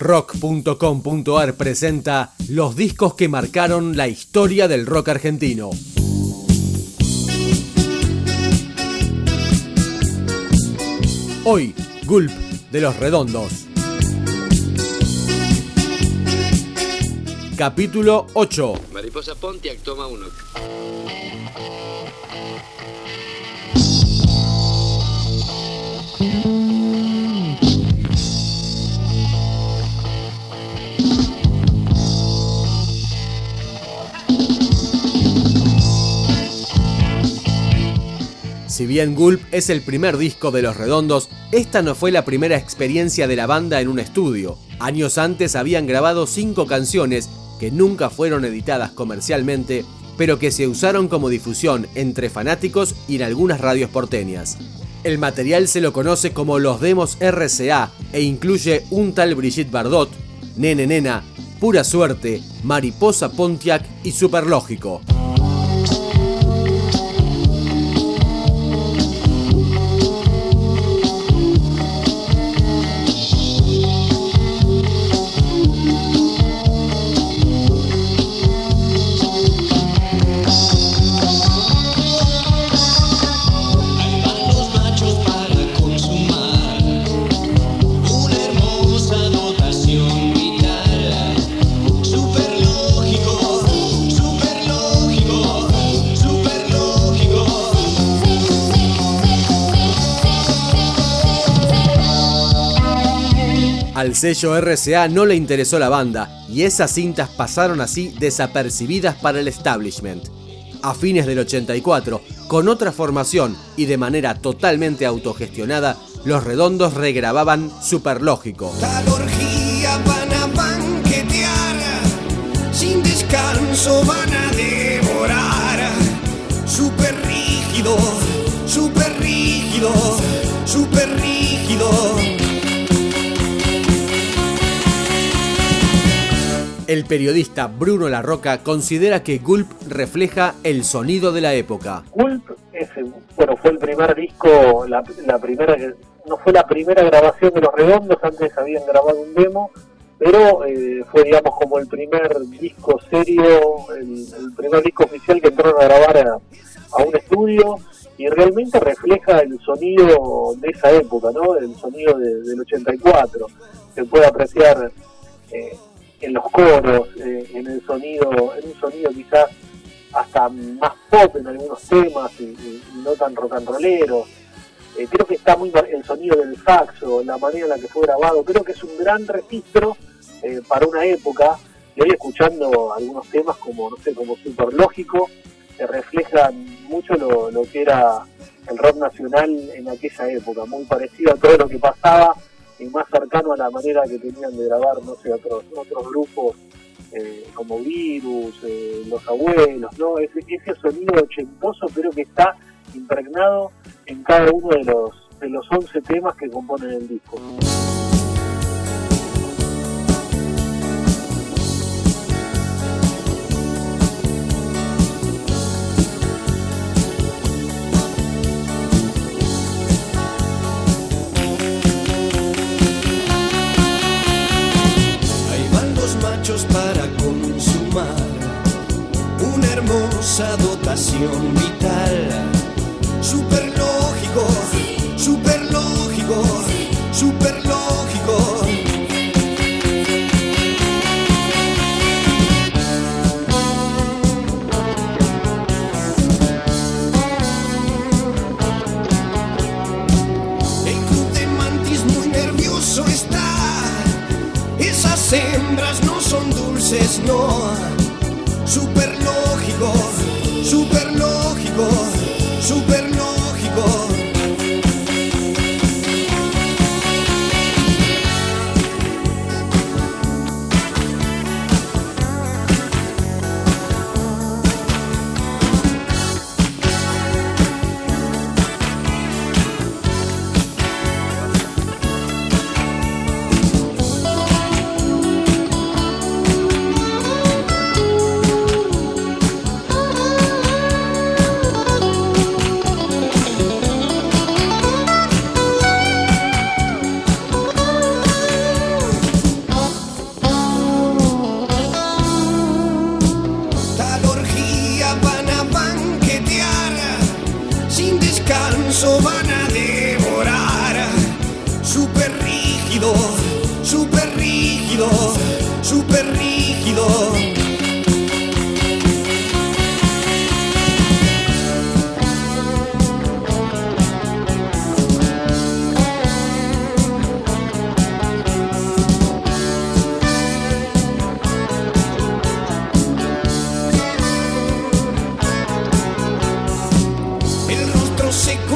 Rock.com.ar presenta los discos que marcaron la historia del rock argentino. Hoy, Gulp de los Redondos. Capítulo 8. Mariposa Pontiac toma uno. Si bien Gulp es el primer disco de Los Redondos, esta no fue la primera experiencia de la banda en un estudio. Años antes habían grabado cinco canciones que nunca fueron editadas comercialmente, pero que se usaron como difusión entre fanáticos y en algunas radios porteñas. El material se lo conoce como los demos RCA e incluye un tal Brigitte Bardot, Nene Nena, Pura Suerte, Mariposa Pontiac y Superlógico. Al sello RCA no le interesó la banda y esas cintas pasaron así desapercibidas para el establishment. A fines del 84, con otra formación y de manera totalmente autogestionada, los redondos regrababan Superlógico. sin descanso van a devorar. Super rígido, super rígido, super rígido. El periodista Bruno Larroca considera que Gulp refleja el sonido de la época. Gulp es, bueno, fue el primer disco, la, primera, no fue la primera grabación de Los Redondos, antes habían grabado un demo, pero eh, fue digamos como el primer disco serio, el, primer disco oficial que entraron a grabar a, un estudio y realmente refleja el sonido de esa época, ¿no? El sonido del 84. Se puede apreciar eh, en los coros, eh, en el sonido, en un sonido quizás hasta más pop en algunos temas y, no tan rock and rollero. Eh, creo que está muy el sonido del saxo, la manera en la que fue grabado, creo que es un gran registro eh, para una época. Y hoy escuchando algunos temas como, no sé, como Super Lógico, que reflejan mucho lo, lo que era el rock nacional en aquella época, muy parecido a todo lo que pasaba y más cercano a la manera que tenían de grabar, no sé, otros, otros grupos eh, como Virus, eh, Los Abuelos, ¿no? Ese, ese sonido ochentoso pero que está impregnado en cada uno de los, de los 11 temas que componen el disco. Vital. Super lógico, super lógico, super lógico. El club de mantis muy nervioso está. Esas hembras no son dulces, no. Super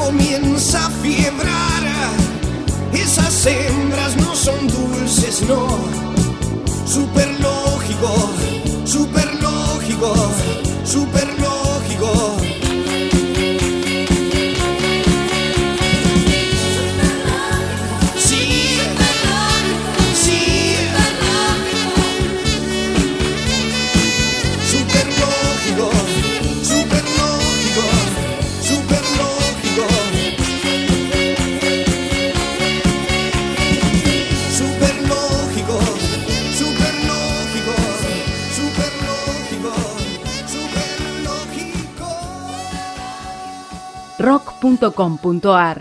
comienza a fiebrar. Esas hembras no son dulces, no. Superlógico, superlógico, superlógico. rock.com.ar